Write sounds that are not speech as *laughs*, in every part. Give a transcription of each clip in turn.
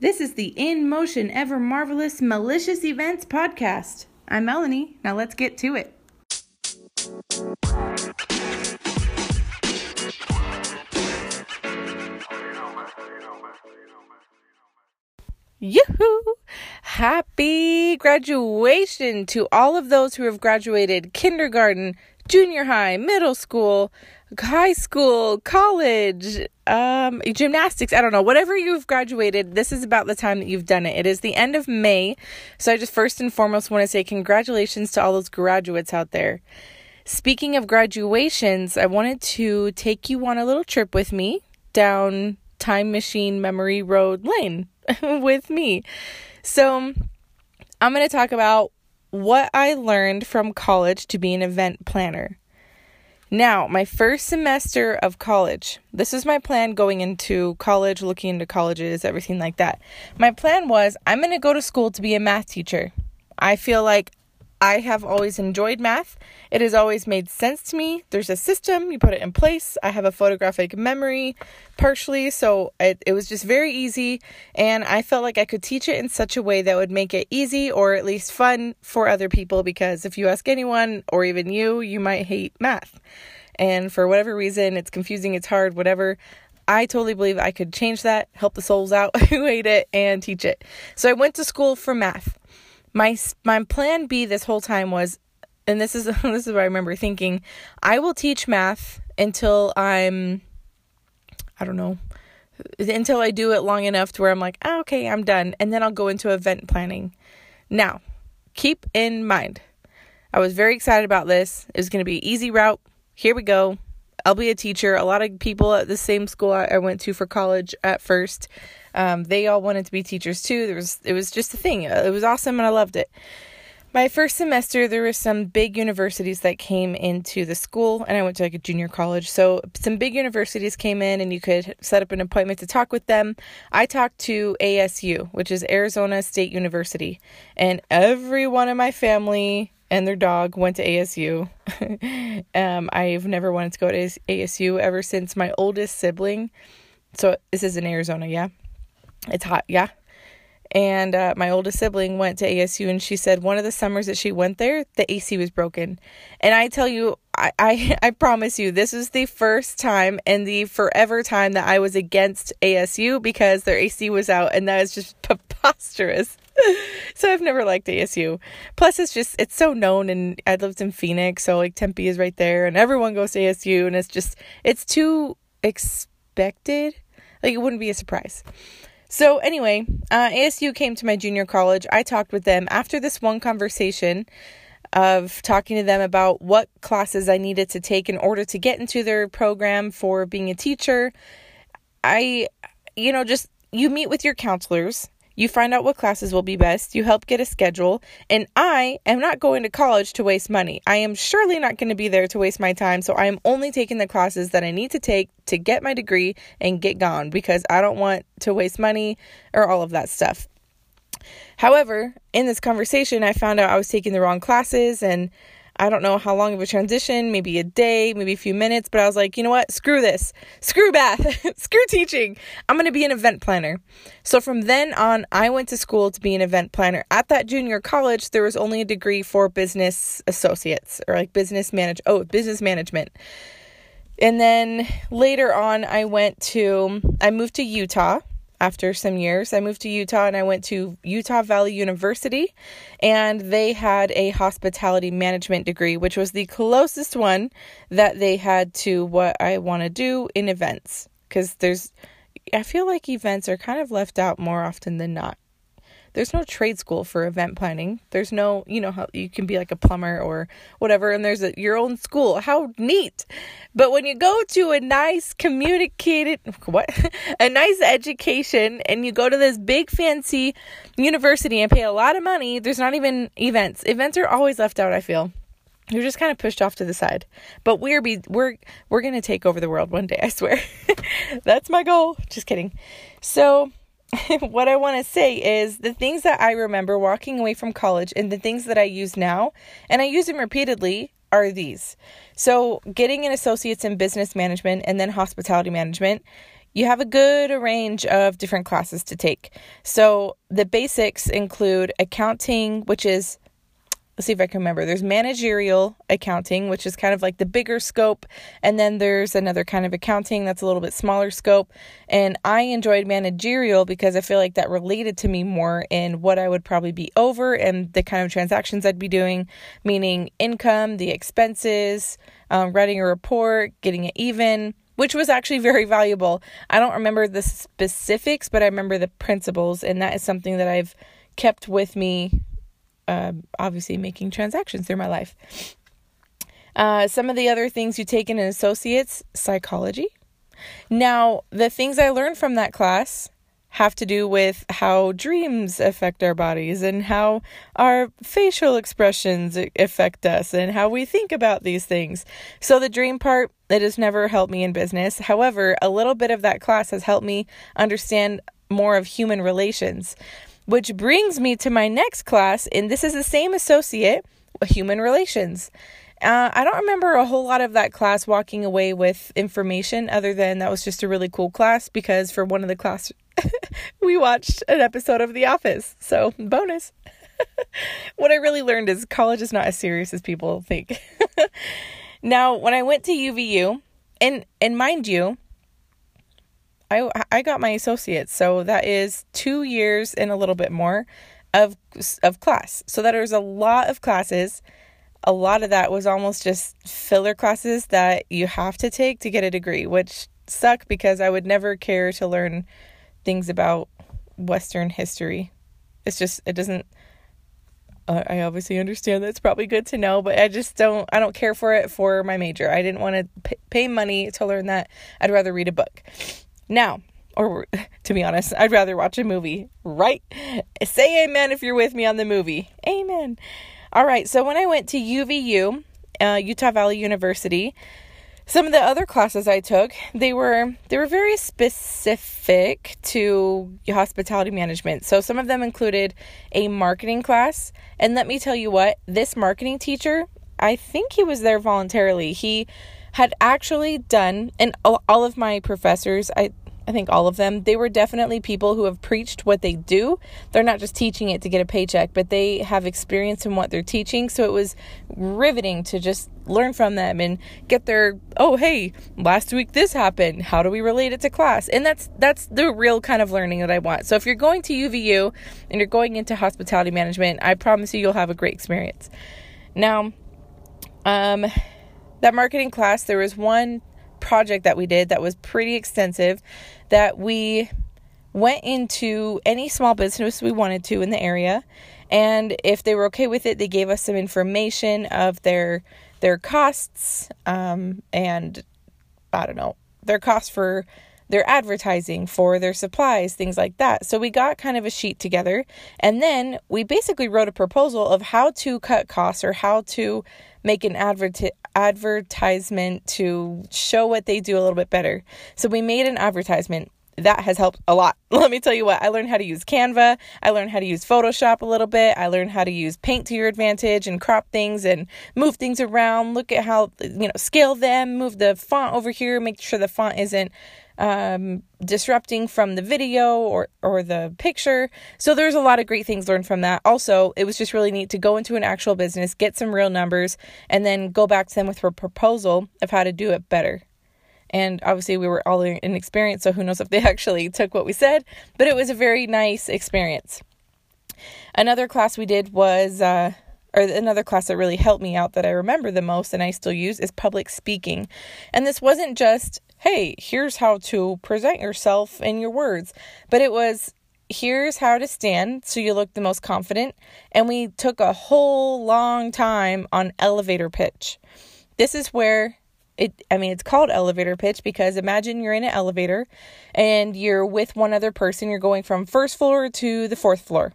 This is the In Motion Ever Marvelous Malicious Events podcast. I'm Melanie. Now let's get to it. Yoo-hoo! Happy graduation to all of those who have graduated kindergarten, junior high, middle school, high school, college, um, gymnastics. I don't know. Whatever you've graduated, this is about the time that you've done it. It is the end of May. So I just first and foremost want to say congratulations to all those graduates out there. Speaking of graduations, I wanted to take you on a little trip with me down Time Machine Memory Road Lane *laughs* with me. So, I'm going to talk about what I learned from college to be an event planner. Now, my first semester of college, this is my plan going into college, looking into colleges, everything like that. My plan was I'm going to go to school to be a math teacher. I feel like I have always enjoyed math. It has always made sense to me. There's a system, you put it in place. I have a photographic memory partially, so it, it was just very easy. And I felt like I could teach it in such a way that would make it easy or at least fun for other people because if you ask anyone or even you, you might hate math. And for whatever reason, it's confusing, it's hard, whatever. I totally believe I could change that, help the souls out *laughs* who hate it, and teach it. So I went to school for math my my plan B this whole time was and this is *laughs* this is what I remember thinking, I will teach math until I'm I don't know, until I do it long enough to where I'm like, oh, okay, I'm done, and then I'll go into event planning. Now, keep in mind, I was very excited about this. It was going to be an easy route. Here we go. I'll be a teacher. A lot of people at the same school I went to for college at first, um, they all wanted to be teachers too. There was it was just a thing. It was awesome and I loved it. My first semester, there were some big universities that came into the school, and I went to like a junior college. So, some big universities came in, and you could set up an appointment to talk with them. I talked to ASU, which is Arizona State University, and every one of my family and their dog went to ASU. *laughs* um, I've never wanted to go to ASU ever since my oldest sibling. So this is in Arizona, yeah. It's hot, yeah. And uh, my oldest sibling went to ASU, and she said one of the summers that she went there, the AC was broken. And I tell you, I, I, *laughs* I promise you, this was the first time and the forever time that I was against ASU because their AC was out, and that is just *laughs* preposterous. So I've never liked ASU. Plus, it's just it's so known, and I lived in Phoenix, so like Tempe is right there, and everyone goes to ASU, and it's just it's too expected. Like it wouldn't be a surprise. So anyway, uh, ASU came to my junior college. I talked with them after this one conversation of talking to them about what classes I needed to take in order to get into their program for being a teacher. I, you know, just you meet with your counselors you find out what classes will be best. You help get a schedule. And I am not going to college to waste money. I am surely not going to be there to waste my time. So I am only taking the classes that I need to take to get my degree and get gone because I don't want to waste money or all of that stuff. However, in this conversation, I found out I was taking the wrong classes and I don't know how long of a transition, maybe a day, maybe a few minutes, but I was like, you know what? Screw this. Screw bath. *laughs* Screw teaching. I'm going to be an event planner. So from then on, I went to school to be an event planner. At that junior college, there was only a degree for business associates or like business manage oh, business management. And then later on, I went to I moved to Utah after some years. I moved to Utah and I went to Utah Valley University, and they had a hospitality management degree, which was the closest one that they had to what I want to do in events. Because there's, I feel like events are kind of left out more often than not there's no trade school for event planning. There's no, you know, how you can be like a plumber or whatever, and there's a, your own school. How neat! But when you go to a nice communicated, what, *laughs* a nice education, and you go to this big fancy university and pay a lot of money, there's not even events. Events are always left out. I feel you're just kind of pushed off to the side. But we're be we're we're gonna take over the world one day. I swear. *laughs* That's my goal. Just kidding. So *laughs* what I want to say is the things that I remember walking away from college and the things that I use now, and I use them repeatedly, are these. So, getting an associate's in business management and then hospitality management, you have a good range of different classes to take. So the basics include accounting, which is let's see if I can remember. There's managerial accounting, which is kind of like the bigger scope, and then there's another kind of accounting that's a little bit smaller scope. And I enjoyed managerial because I feel like that related to me more in what I would probably be over and the kind of transactions I'd be doing, meaning income, the expenses, um, writing a report, getting it even. Which was actually *laughs* very valuable. I don't remember the specifics, but I remember the principles, and that is something that I've kept with me uh, obviously making transactions through my life. Uh, some of the other things you take in an associate's psychology. Now, the things I learned from that class have to do with how dreams affect our bodies and how our facial expressions affect us and how we think about these things. So, the dream part, it has never helped me in business. However, a little bit of that class has helped me understand more of human relations. Which brings me to my next class, and this is the same associate, human relations. Uh, I don't remember a whole lot of that class walking away with information other than that was just a really cool class because for one of the class *laughs* we watched an episode of The Office. So, bonus. *laughs* what I really learned is college is not as serious as people think. *laughs* now, when I went to UVU, and and mind you, I I got my associates, so that is two years and a little bit more of of class. So that was a lot of classes. A lot of that was almost just filler classes that you have to take to get a degree, which suck because I would never care to learn things about Western history. It's just it doesn't. I obviously understand that's probably good to know, but I just don't. I don't care for it for my major. I didn't want to pay money to learn that. I'd rather read a book. Now, or *laughs* to be honest, I'd rather watch a movie, right? Say amen if you're with me on the movie. Amen. All right, so when I went to UVU, uh, Utah Valley University, some of the other classes I took, they were they were very specific to hospitality management. So some of them included a marketing class, and let me tell you what, this marketing teacher, I think he was there voluntarily. He had actually done, and all of my professors, I, I think all of them, they were definitely people who have preached what they do. They're not just teaching it to get a paycheck, but they have experience in what they're teaching. So it was riveting to just learn from them and get their, oh, hey, last week this happened. How do we relate it to class? And that's that's the real kind of learning that I want. So if you're going to UVU and you're going into hospitality management, I promise you you'll have a great experience. Now, um, that marketing class, there was one project that we did that was pretty extensive that we went into any small business we wanted to in the area. And if they were okay with it they gave us some information of their their costs um, and i don't know their costs for their advertising for their supplies things like that so we got kind of a sheet together and then we basically wrote a proposal of how to cut costs or how to make an advert- advertisement to show what they do a little bit better. So we made an advertisement. That has helped a lot. *laughs* Let me tell you what, I learned how to use Canva. I learned how to use Photoshop a little bit. I learned how to use paint to your advantage and crop things and move things around. Look at how, you know, scale them, move the font over here, make sure the font isn't um, disrupting from the video or or the picture. So there's a lot of great things learned from that. Also, it was just really neat to go into an actual business, get some real numbers, and then go back to them with a proposal of how to do it better. And obviously, we were all inexperienced, so who knows if they *laughs* actually took what we said, but it was a very nice experience. Another class we did was, uh, or another class that really helped me out that I remember the most and I still use is public speaking. And this wasn't just hey, here's how to present yourself in your words. But it was, here's how to stand so you look the most confident. And we took a whole long time on elevator pitch. This is where it I mean it's called elevator pitch because imagine you're in an elevator and you're with one other person, you're going from first floor to the fourth floor.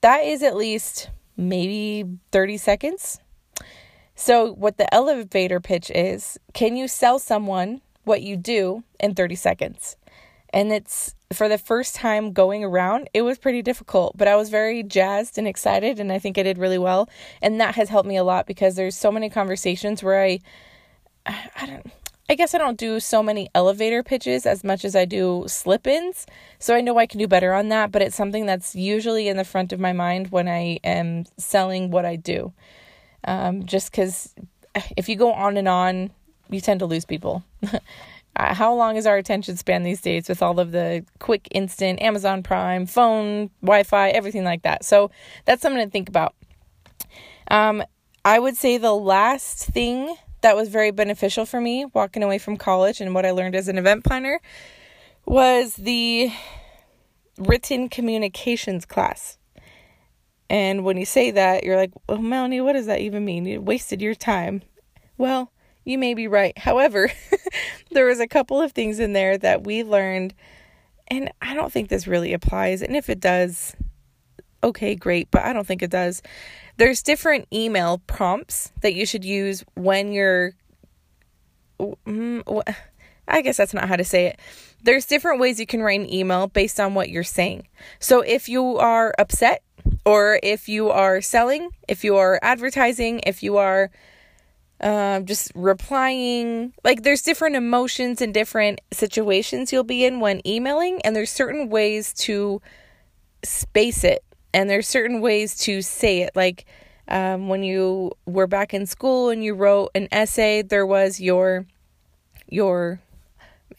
That is at least maybe 30 seconds. So what the elevator pitch is, can you sell someone what you do in 30 seconds. And it's for the first time going around, it was pretty difficult, but I was very jazzed and excited and I think I did really well. And that has helped me a lot because there's so many conversations where I I don't I guess I don't do so many elevator pitches as much as I do slip ins. So I know I can do better on that, but it's something that's usually in the front of my mind when I am selling what I do. Um, just because if you go on and on, you tend to lose people. *laughs* Uh, how long is our attention span these days with all of the quick, instant Amazon Prime, phone, Wi Fi, everything like that? So that's something to think about. Um, I would say the last thing that was very beneficial for me walking away from college and what I learned as an event planner was the written communications class. And when you say that, you're like, well, Melanie, what does that even mean? You wasted your time. Well, you may be right. However, *laughs* there was a couple of things in there that we learned, and I don't think this really applies. And if it does, okay, great, but I don't think it does. There's different email prompts that you should use when you're. Mm, I guess that's not how to say it. There's different ways you can write an email based on what you're saying. So if you are upset, or if you are selling, if you are advertising, if you are uh, just replying, like there's different emotions and different situations you'll be in when emailing, and there's certain ways to space it and there's certain ways to say it. Like um, when you were back in school and you wrote an essay there was your your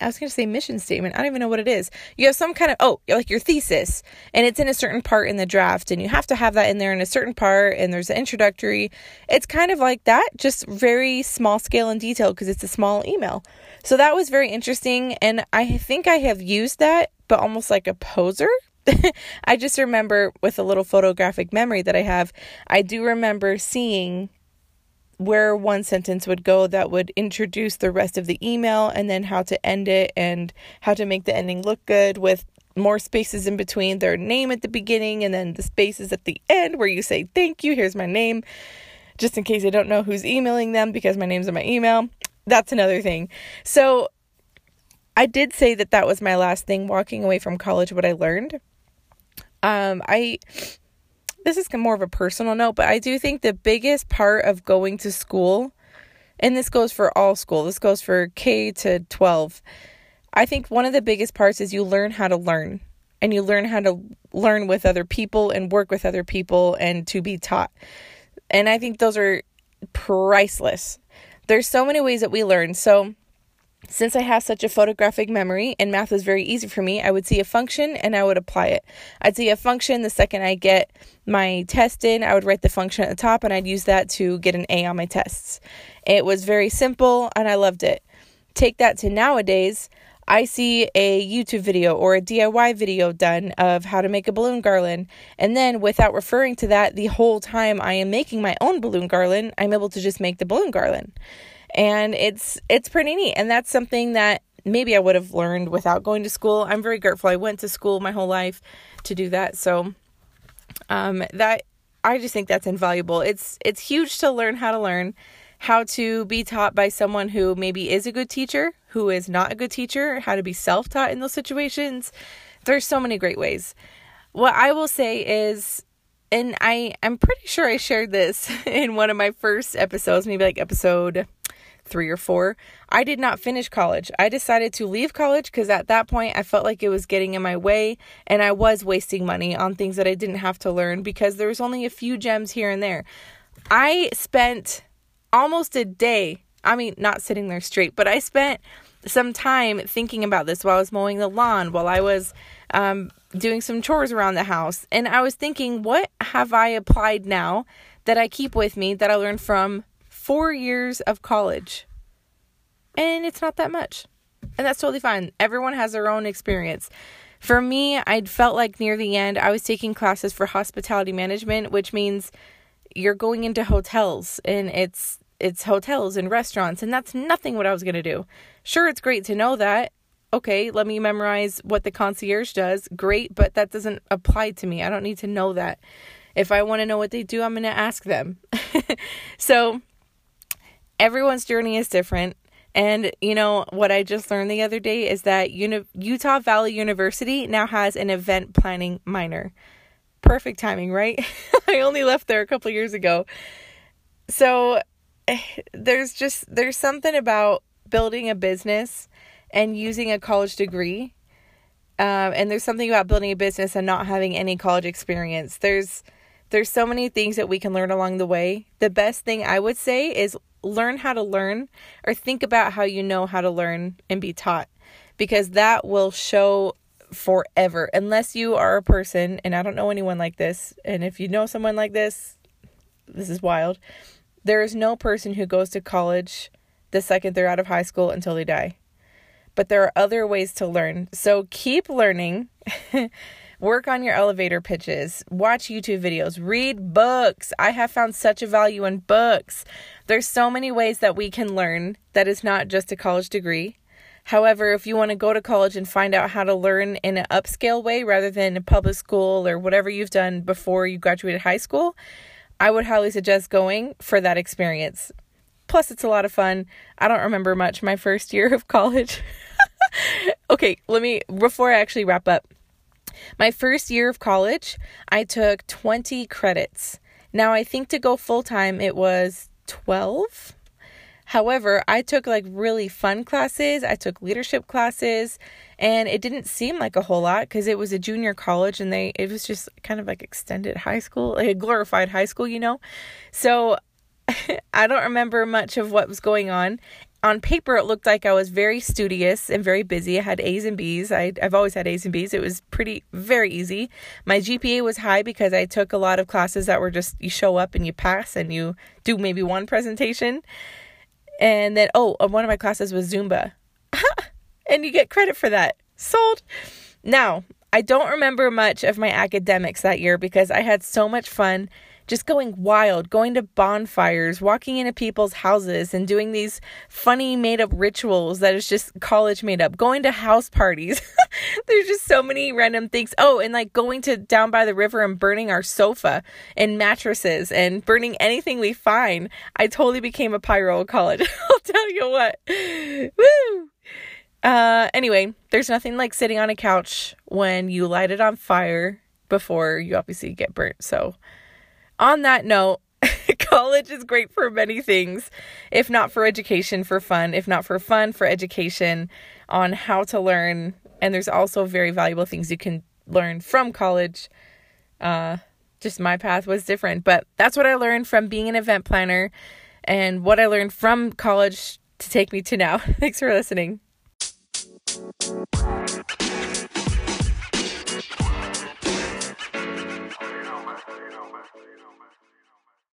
I was going to say mission statement. I don't even know what it is. You have some kind of, oh, like your thesis, and it's in a certain part in the draft, and you have to have that in there in a certain part, and there's an introductory. It's kind of like that, just very small scale and detail because it's a small email. So that was very interesting, and I think I have used that, but almost like a poser *laughs* I just remember with a little photographic memory that I have, I do remember seeing where one sentence would go that would introduce the rest of the email and then how to end it and how to make the ending look good with more spaces in between their name at the beginning and then the spaces at the end where you say thank you here's my name just in case I don't know who's emailing them because my name's in my email. That's another thing. So I did say that that was my last thing walking away from college what I learned. Um, I this is more of a personal note, but I do think the biggest part of going to school, and this goes for all school, this goes for K to 12. I think one of the biggest parts is you learn how to learn and you learn how to learn with other people and work with other people and to be taught. And I think those are priceless. There's so many ways that we learn. So, since I have such a photographic memory and math was very easy for me, I would see a function and I would apply it. I'd see a function the second I get my test in, I would write the function at the top and I'd use that to get an A on my tests. It was very simple and I loved it. Take that to nowadays, I see a YouTube video or a DIY video done of how to make a balloon garland. And then, without referring to that, the whole time I am making my own balloon garland, I'm able to just make the balloon garland and it's it's pretty neat and that's something that maybe I would have learned without going to school. I'm very grateful I went to school my whole life to do that. So um that I just think that's invaluable. It's it's huge to learn how to learn, how to be taught by someone who maybe is a good teacher, who is not a good teacher, how to be self-taught in those situations. There's so many great ways. What I will say is and I I'm pretty sure I shared this *laughs* in one of my first episodes, maybe like episode three or four, I did not finish college. I decided to leave college because at that point I felt like it was getting in my way and I was wasting money on things that I didn't have to learn because there was only a few gems here and there. I spent almost a day, I mean, not sitting there straight, but I spent some time thinking about this while I was mowing the lawn, while I was um, doing some chores around the house. And I was thinking, what have I applied now that I keep with me that I learned from four years of college. And it's not that much. And that's totally fine. Everyone has their own experience. For me, I felt like near the end, I was taking classes for hospitality management, which means you're going into hotels and it's it's hotels and restaurants and that's nothing what I was going to do. Sure, it's great to know that. Okay, let me memorize what the concierge does. Great, but that doesn't apply to me. I don't need to know that. If I want to know what they do, I'm going to ask them. *laughs* so, everyone's journey is different. And you know what I just learned the other day is that Uni- Utah Valley University now has an event planning minor. Perfect timing, right? *laughs* I only left there a couple years ago. So *sighs* there's just there's something about building a business and using a college degree. Um, and there's something about building a business and not having any college experience. There's there's so many things that we can learn along the way. The best thing I would say is learn how to learn or think about how you know how to learn and be taught because that will show forever unless you are a person and I don't know anyone like this and if you know someone like this this is wild. There is no person who goes to college the second they're out of high school until they die. But there are other ways to learn. So keep learning. *laughs* Work on your elevator pitches, watch YouTube videos, read books. I have found such a value in books. There's so many ways that we can learn that is not just a college degree. However, if you want to go to college and find out how to learn in an upscale way rather than a public school or whatever you've done before you graduated high school, I would highly suggest going for that experience. Plus, it's a lot of fun. I don't remember much my first year of *laughs* college. *laughs* okay, let me, before I actually wrap up, my first year of college, I took 20 credits. Now, I think to go full time, it was 12. However, I took like really fun classes, I took leadership classes, and it didn't seem like a whole lot because it was a junior college and they it was just kind of like extended high school, like *laughs* a glorified high school, you know. So *laughs* I don't remember much of what was going on. On paper, it looked like I was very studious and very busy. I had A's and B's. I, I've always had A's and B's. It was pretty, very easy. My GPA was high because I took a lot of classes that were just you show up and you pass and you do maybe one presentation. And then, oh, uh, one of my classes was Zumba. *laughs* and you get credit for that. Sold. Now, I don't remember much of my academics that year because I had so much fun just going wild, going to bonfires, walking into people's houses and doing these funny made up rituals that is just college made up, going to house parties. *laughs* There's just so many random things. Oh, and like going to down by the river and burning our sofa and mattresses and burning anything we find. I totally became a pyro at college. *laughs* I'll tell you what. Woo! Uh, anyway, there's nothing like sitting on a couch when you light it on fire before you obviously get burnt. So, on that note, *laughs* college is great for many things, if not for education, for fun, if not for fun, for education on how to learn. And there's also very valuable things you can learn from college. Uh, just my path was different, but that's what I learned from being an event planner and what I learned from college to take me to now. *laughs* Thanks for listening.